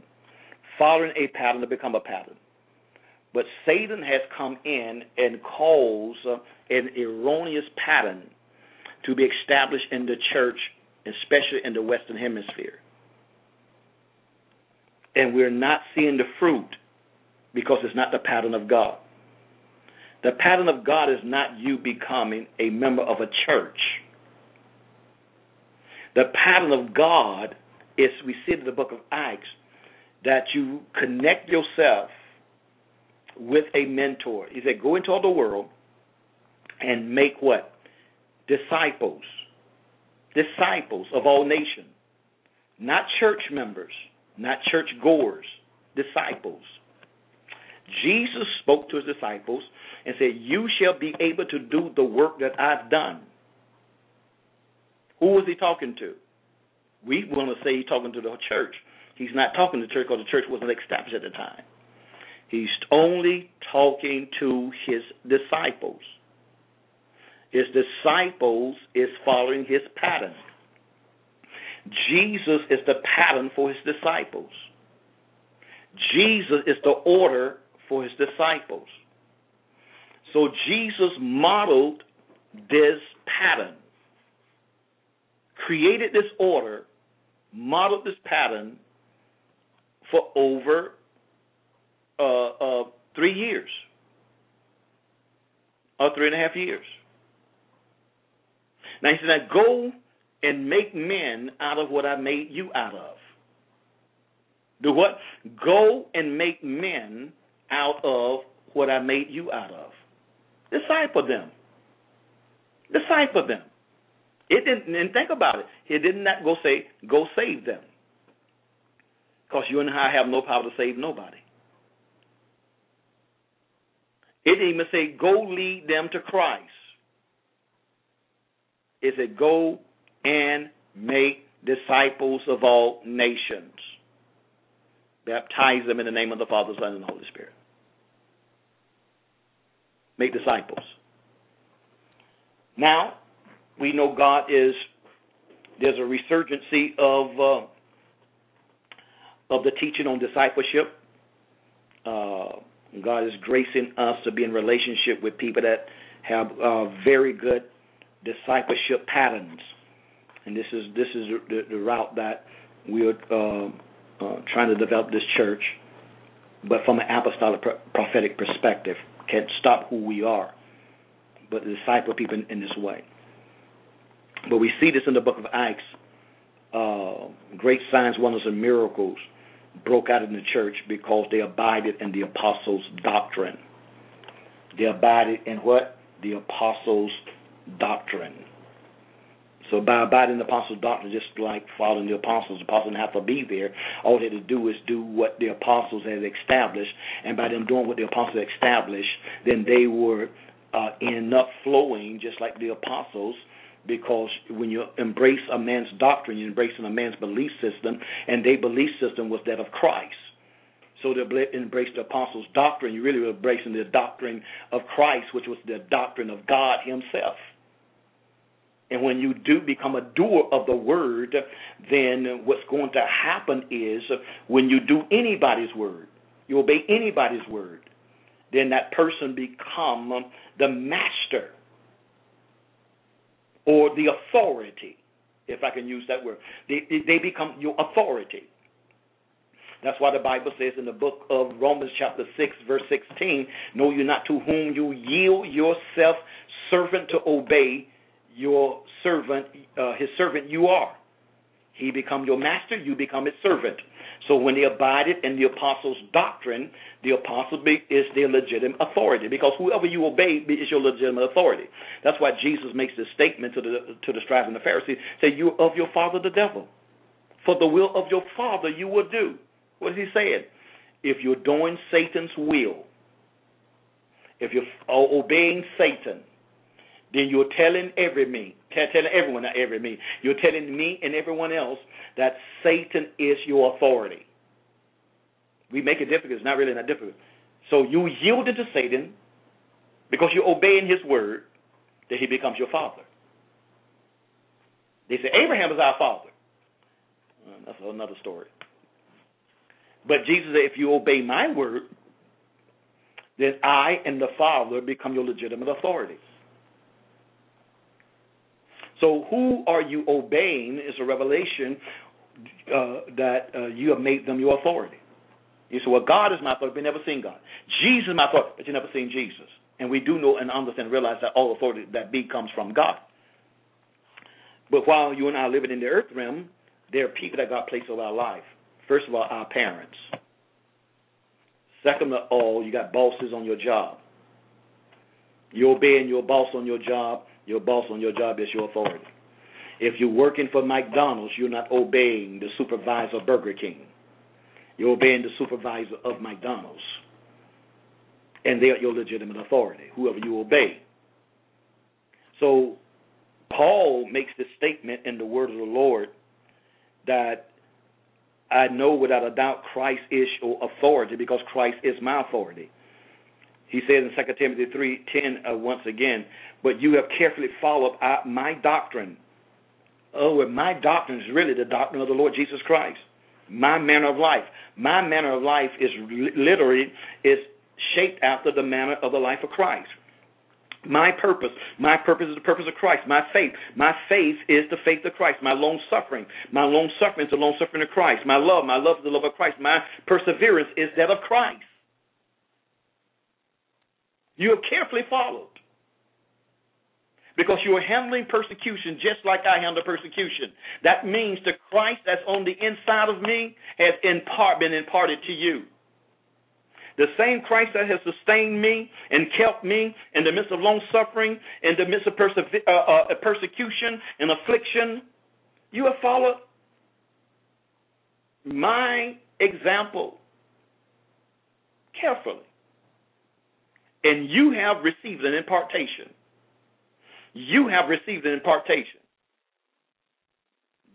A: Following a pattern to become a pattern. But Satan has come in and caused an erroneous pattern to be established in the church, especially in the Western Hemisphere. And we're not seeing the fruit because it's not the pattern of God. The pattern of God is not you becoming a member of a church. The pattern of God is, we see in the book of Acts, that you connect yourself with a mentor. He said, go into all the world and make what? Disciples. Disciples of all nations. Not church members, not church goers, disciples. Jesus spoke to his disciples and said, You shall be able to do the work that I've done. Who was he talking to? We want to say he's talking to the church. He's not talking to the church because the church wasn't established at the time. He's only talking to his disciples. His disciples is following his pattern. Jesus is the pattern for his disciples. Jesus is the order for his disciples. So Jesus modeled this pattern, created this order, modeled this pattern for over uh, uh, three years or three and a half years. Now he said, now go and make men out of what I made you out of. Do what? Go and make men out of what I made you out of. Disciple them. Disciple them. It didn't and think about it. He did not go say, go save them. Because you and I have no power to save nobody. It didn't even say, go lead them to Christ. It said, go and make disciples of all nations. Baptize them in the name of the Father, Son, and the Holy Spirit. Make disciples. Now, we know God is, there's a resurgency of, uh, of the teaching on discipleship. Uh, God is gracing us to be in relationship with people that have uh, very good discipleship patterns, and this is this is the, the route that we are uh, uh, trying to develop this church, but from an apostolic prophetic perspective, can't stop who we are, but disciple people in, in this way. But we see this in the book of Acts. Uh, great signs, wonders, and miracles broke out in the church because they abided in the apostles' doctrine. They abided in what? The apostles' doctrine. So by abiding in the apostles' doctrine, just like following the apostles, the apostles didn't have to be there. All they had to do is do what the apostles had established, and by them doing what the apostles established, then they were uh, end up flowing just like the apostles because when you embrace a man's doctrine, you're embracing a man's belief system, and their belief system was that of Christ. So to embrace the apostles' doctrine, you really were embracing the doctrine of Christ, which was the doctrine of God Himself. And when you do become a doer of the word, then what's going to happen is when you do anybody's word, you obey anybody's word, then that person become the master or the authority, if I can use that word. They, they become your authority. That's why the Bible says in the book of Romans, chapter 6, verse 16, Know you not to whom you yield yourself servant to obey your servant, uh, his servant you are. He become your master, you become his servant. So when they abided in the apostles' doctrine, the apostle is their legitimate authority because whoever you obey is your legitimate authority. That's why Jesus makes this statement to the to the scribes and the Pharisees: "Say you of your father the devil, for the will of your father you will do." What is he saying? If you're doing Satan's will, if you're uh, obeying Satan, then you're telling every me, telling everyone, not every me, you're telling me and everyone else that Satan is your authority. We make it difficult. It's not really that difficult. So you yield to Satan because you're obeying his word, that he becomes your father. They say Abraham is our father. Well, that's another story. But Jesus said, if you obey my word, then I and the Father become your legitimate authority. So, who are you obeying is a revelation uh, that uh, you have made them your authority. You say, well, God is my authority, but never seen God. Jesus is my authority, but you never seen Jesus. And we do know and understand and realize that all authority that be comes from God. But while you and I are living in the earth realm, there are people that God placed over our life. First of all, our parents. Second of all, you got bosses on your job. You're obeying your boss on your job. Your boss on your job is your authority. If you're working for McDonald's, you're not obeying the supervisor of Burger King. You're obeying the supervisor of McDonald's. And they're your legitimate authority, whoever you obey. So Paul makes this statement in the word of the Lord that I know without a doubt Christ is your authority because Christ is my authority. He says in 2 Timothy 3:10 uh, once again, but you have carefully followed my doctrine. Oh, and my doctrine is really the doctrine of the Lord Jesus Christ. My manner of life. My manner of life is literally is shaped after the manner of the life of Christ. My purpose, my purpose is the purpose of Christ. My faith, my faith is the faith of Christ. My long suffering, my long suffering is the long suffering of Christ. My love, my love is the love of Christ. My perseverance is that of Christ. You have carefully followed. Because you are handling persecution just like I handle persecution. That means the Christ that's on the inside of me has in part been imparted to you. The same Christ that has sustained me and kept me in the midst of long suffering, in the midst of perse- uh, uh, persecution and affliction, you have followed my example carefully. And you have received an impartation. You have received an impartation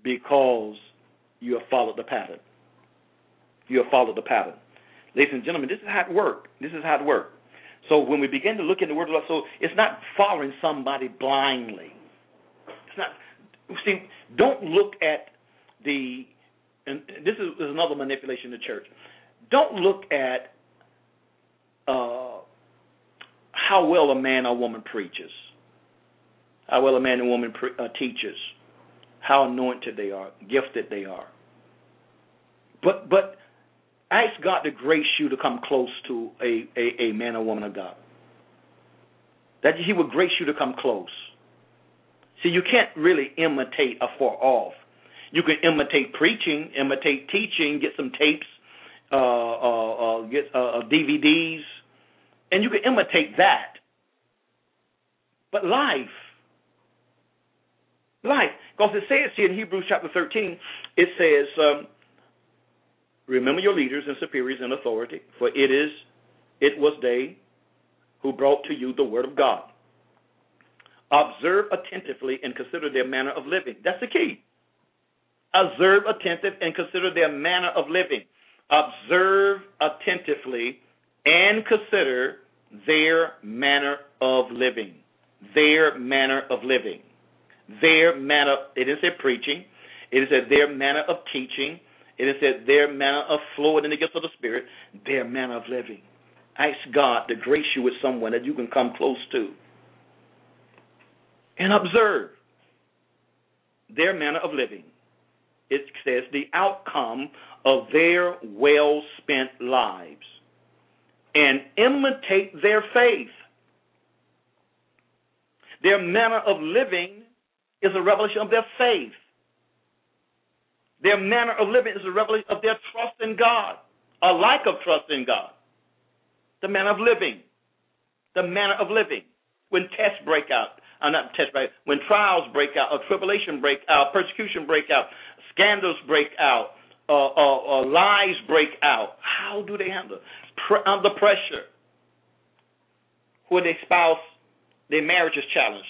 A: because you have followed the pattern. You have followed the pattern. Ladies and gentlemen, this is how it works. This is how it works. So when we begin to look in the Word of God, so it's not following somebody blindly. It's not. See, don't look at the. And this is, another manipulation of the church. Don't look at uh, how well a man or woman preaches, how well a man and woman pre- uh, teaches, how anointed they are, gifted they are. But but Ask God to grace you to come close to a, a, a man or woman of God. That He would grace you to come close. See, you can't really imitate afar off. You can imitate preaching, imitate teaching, get some tapes, uh, uh, uh, get uh, uh DVDs, and you can imitate that. But life, life, because it says here in Hebrews chapter 13, it says, um, Remember your leaders and superiors in authority, for it is it was they who brought to you the word of God. Observe attentively and consider their manner of living. That's the key. Observe attentive and consider their manner of living. Observe attentively and consider their manner of living. Their manner of living. their manner, it didn't preaching, it is their manner of teaching, it is their manner of flowing in the gifts of the Spirit, their manner of living. Ask God to grace you with someone that you can come close to and observe their manner of living. It says the outcome of their well spent lives and imitate their faith. Their manner of living is a revelation of their faith. Their manner of living is a revelation of their trust in God, a lack of trust in God. The manner of living. The manner of living. When tests break out, uh, not tests break, when trials break out, or tribulation break out, persecution break out, scandals break out, uh, uh, uh, lies break out, how do they handle? Pre- under pressure. When their spouse, their marriage is challenged.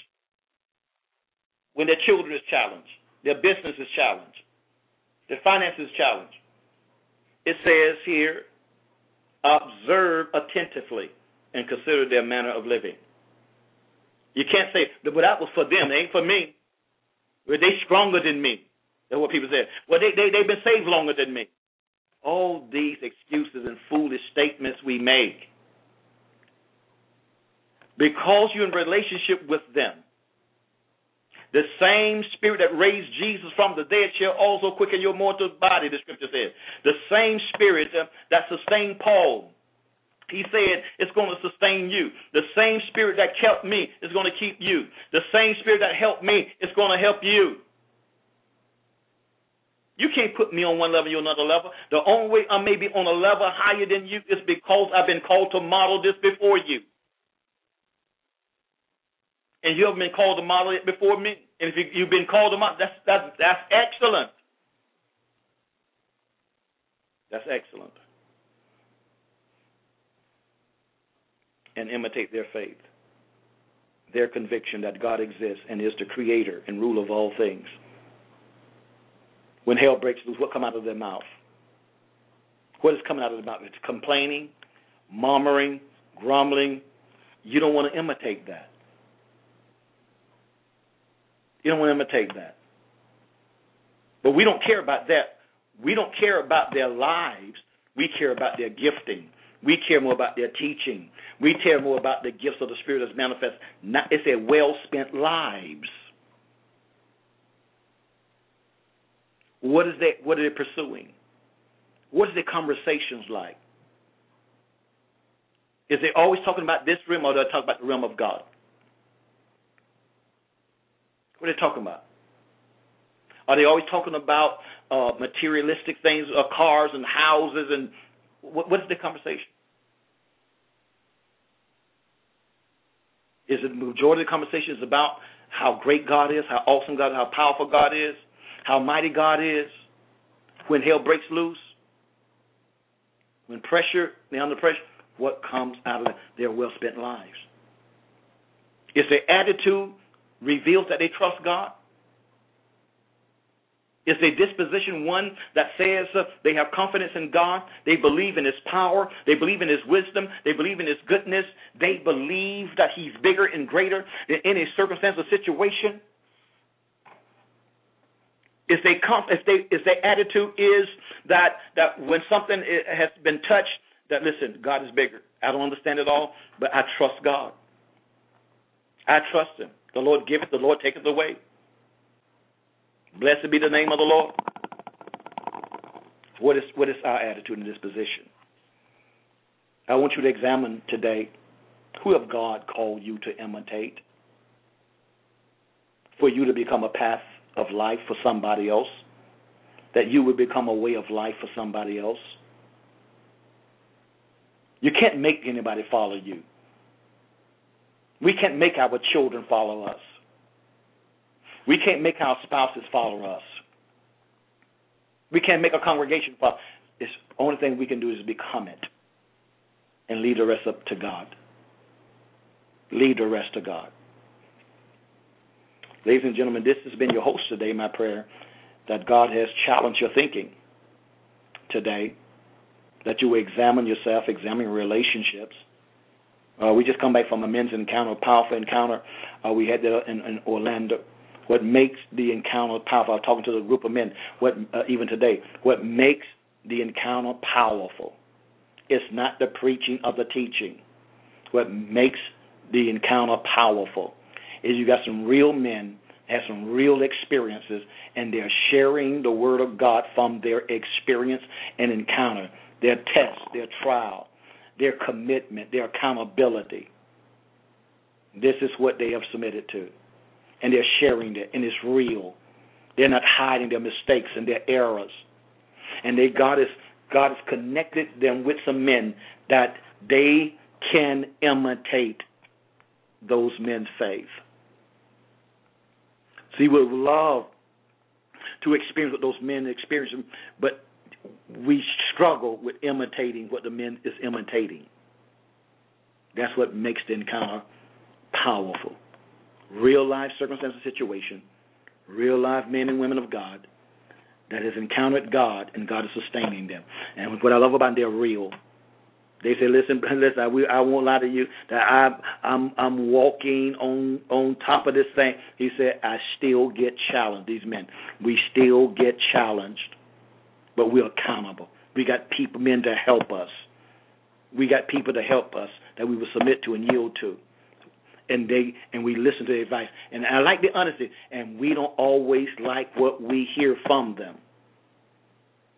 A: When their children is challenged. Their business is challenged. Their finances challenged. It says here, observe attentively and consider their manner of living. You can't say, but that was for them, it ain't for me. Were they stronger than me? That's what people say. Well, they, they, they've been saved longer than me. All these excuses and foolish statements we make. Because you're in relationship with them, the same spirit that raised Jesus from the dead shall also quicken your mortal body, the scripture says. The same spirit uh, that sustained Paul. He said it's going to sustain you. The same spirit that kept me is going to keep you. The same spirit that helped me is going to help you. You can't put me on one level, you another level. The only way I may be on a level higher than you is because I've been called to model this before you and you haven't been called to model it before me, and if you, have been called to model, that's that's that's excellent. That's excellent. And imitate their faith, their conviction that God exists and is the creator and ruler of all things. When hell breaks loose, what come out of their mouth? What is coming out of their mouth? It's complaining, murmuring, grumbling. You don't want to imitate that. You don't want to imitate that. But we don't care about that. We don't care about their lives. We care about their gifting. We care more about their teaching. We care more about the gifts of the Spirit as manifest. Not, it's a well spent lives. What is that? What are they pursuing? What is their conversations like? Is they always talking about this realm, or do they talk about the realm of God? What are they talking about? Are they always talking about uh, materialistic things, uh, cars and houses, and what, what's the conversation? Is the majority of the conversation is about how great God is, how awesome God is, how powerful God is, how mighty God is? When hell breaks loose, when pressure, they're under pressure, what comes out of their well spent lives? Is their attitude reveals that they trust God? Is their disposition one that says uh, they have confidence in God? They believe in His power. They believe in His wisdom. They believe in His goodness. They believe that He's bigger and greater than any circumstance or situation. If they come if they if their attitude is that that when something has been touched, that listen, God is bigger. I don't understand it all, but I trust God. I trust Him. The Lord giveth, the Lord taketh away. Blessed be the name of the Lord. What is what is our attitude in this position? I want you to examine today who have God called you to imitate for you to become a path of life for somebody else, that you would become a way of life for somebody else. You can't make anybody follow you. We can't make our children follow us. We can't make our spouses follow us. We can't make a congregation follow. The only thing we can do is become it and lead the rest up to God. Lead the rest to God. Ladies and gentlemen, this has been your host today, my prayer, that God has challenged your thinking today, that you will examine yourself, examine relationships, uh, we just come back from a men's encounter, a powerful encounter. Uh, we had that in, in Orlando. What makes the encounter powerful? I was talking to the group of men. What uh, even today? What makes the encounter powerful? It's not the preaching of the teaching. What makes the encounter powerful is you got some real men have some real experiences and they're sharing the word of God from their experience and encounter, their test, their trial, their commitment, their accountability. This is what they have submitted to. And they're sharing it, and it's real. They're not hiding their mistakes and their errors. And they God is God has connected them with some men that they can imitate those men's faith. See, we would love to experience what those men experience, but we struggle with imitating what the men is imitating. That's what makes the encounter powerful. Real life circumstance and situation, real life men and women of God that has encountered God and God is sustaining them. And what I love about them, they're real. They say, "Listen, listen. I, I won't lie to you that I, I'm I'm walking on on top of this thing." He said, "I still get challenged. These men, we still get challenged, but we're accountable. We got people, men, to help us. We got people to help us that we will submit to and yield to." and they and we listen to advice. And I like the honesty. And we don't always like what we hear from them.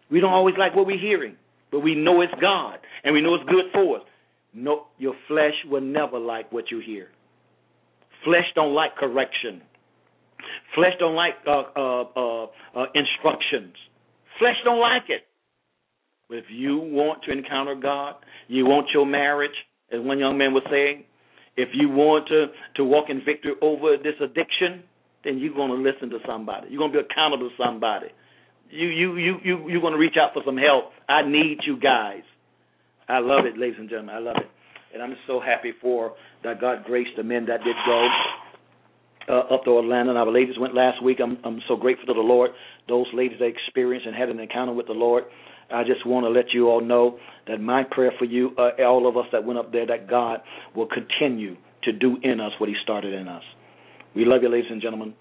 A: We don't always like what we're hearing but we know it's God and we know it's good for us. No, your flesh will never like what you hear. Flesh don't like correction. Flesh don't like uh, uh, uh, uh, instructions. Flesh don't like it. But if you want to encounter God, you want your marriage, as one young man was saying, if you want to, to walk in victory over this addiction, then you're going to listen to somebody. You're going to be accountable to somebody you you you you you're going to reach out for some help. I need you guys. I love it, ladies and gentlemen. I love it, and I'm so happy for that God graced the men that did go. Uh, up to. And our ladies went last week. I'm I'm so grateful to the Lord. Those ladies that experienced and had an encounter with the Lord. I just want to let you all know that my prayer for you, uh, all of us that went up there, that God will continue to do in us what He started in us. We love you, ladies and gentlemen.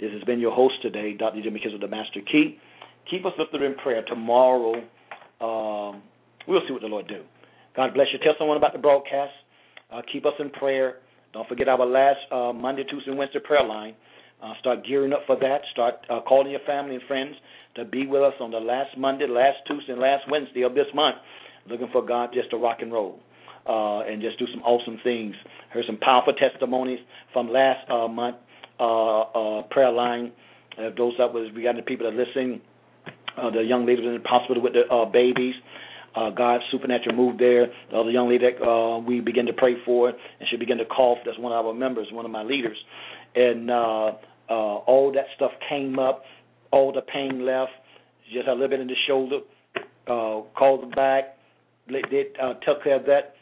A: This has been your host today, Dr. E.J. McKenzie of the Master Key keep us lifted in prayer. Tomorrow, um, we'll see what the Lord do. God bless you. Tell someone about the broadcast. Uh, keep us in prayer. Don't forget our last uh, Monday, Tuesday, and Wednesday prayer line. Uh, start gearing up for that. Start uh, calling your family and friends to be with us on the last Monday, last Tuesday, and last Wednesday of this month. Looking for God just to rock and roll uh, and just do some awesome things. Heard some powerful testimonies from last uh, month uh, uh, prayer line. Uh, those that was we got the people that listen uh, the young lady was in the hospital with the uh, babies. Uh, God's supernatural moved there. The other young lady that uh, we began to pray for, and she began to cough. That's one of our members, one of my leaders. And uh, uh, all that stuff came up. All the pain left. Just a little bit in the shoulder. Uh, called her back. Did uh, took care of that.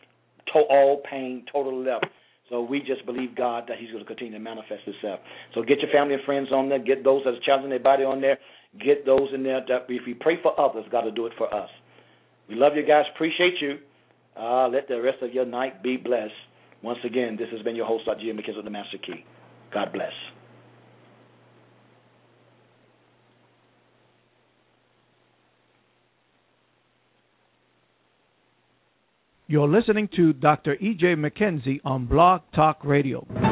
A: To- all pain totally left. So we just believe God that He's going to continue to manifest Himself. So get your family and friends on there. Get those that's challenging their body on there. Get those in there. That if we pray for others, God will do it for us. We love you guys. Appreciate you. Uh, let the rest of your night be blessed. Once again, this has been your host. Jim of the Master Key. God bless.
B: You're listening to Dr. E.J. McKenzie on Blog Talk Radio.